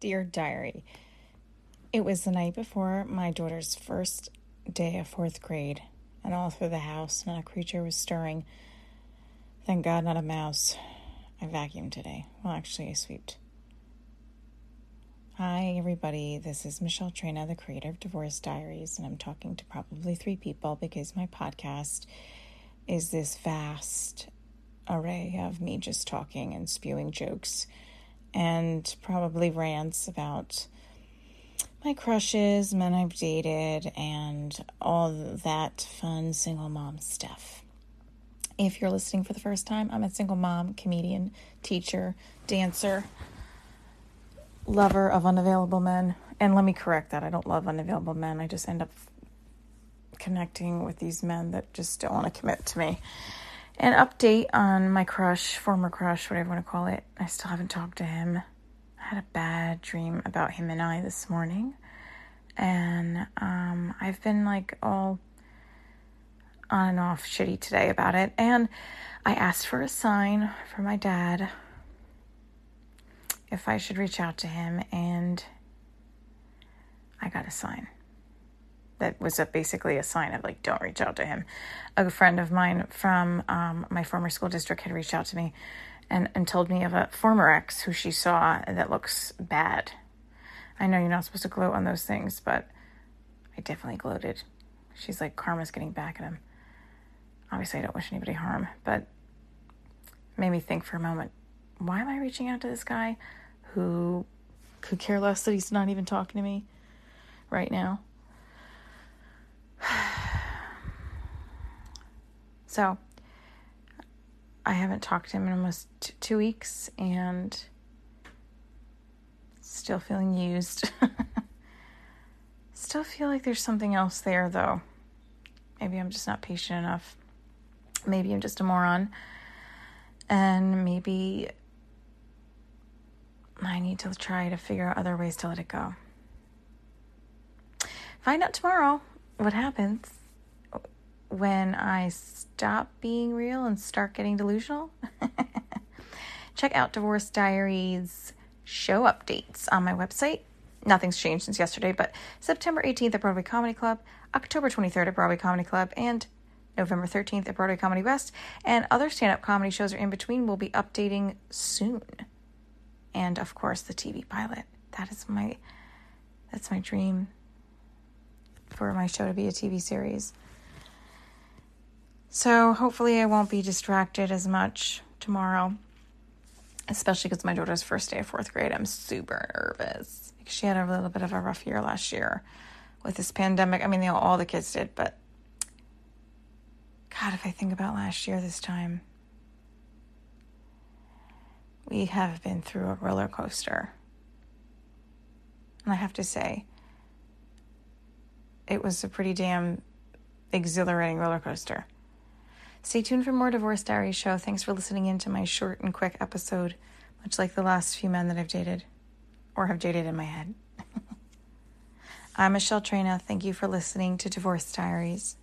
Dear Diary, it was the night before my daughter's first day of fourth grade, and all through the house not a creature was stirring. Thank God, not a mouse. I vacuumed today. Well, actually, I swept. Hi, everybody. This is Michelle Trina, the creator of Divorce Diaries, and I'm talking to probably three people because my podcast is this vast array of me just talking and spewing jokes and probably rants about my crushes, men I've dated, and all that fun single mom stuff. If you're listening for the first time, I'm a single mom, comedian, teacher, dancer, lover of unavailable men. And let me correct that I don't love unavailable men. I just end up connecting with these men that just don't want to commit to me. An update on my crush, former crush, whatever you want to call it. I still haven't talked to him. I had a bad dream about him and I this morning. And um, I've been like all on and off shitty today about it. And I asked for a sign from my dad if I should reach out to him, and I got a sign that was a, basically a sign of like, don't reach out to him. A friend of mine from um, my former school district had reached out to me and, and told me of a former ex who she saw that looks bad. I know you're not supposed to gloat on those things, but I definitely gloated. She's like, karma's getting back at him. Obviously, I don't wish anybody harm, but made me think for a moment why am I reaching out to this guy who could care less that he's not even talking to me right now? So I haven't talked to him in almost t- two weeks and still feeling used. still feel like there's something else there though. Maybe I'm just not patient enough. Maybe I'm just a moron. And maybe I need to try to figure out other ways to let it go. Find out tomorrow what happens when I stop being real and start getting delusional. Check out Divorce Diaries show updates on my website. Nothing's changed since yesterday, but September 18th at Broadway Comedy Club, October 23rd at Broadway Comedy Club, and November 13th at Broadway Comedy West. And other stand up comedy shows are in between. We'll be updating soon. And of course, the TV pilot. That is my that's my dream for my show to be a TV series. So hopefully I won't be distracted as much tomorrow, especially because my daughter's first day of fourth grade. I'm super nervous because she had a little bit of a rough year last year with this pandemic. I mean, they, all the kids did, but God, if I think about last year this time, we have been through a roller coaster. And I have to say, it was a pretty damn exhilarating roller coaster. Stay tuned for more Divorce Diary show. Thanks for listening in to my short and quick episode, much like the last few men that I've dated or have dated in my head. I'm Michelle Trina. Thank you for listening to Divorce Diaries.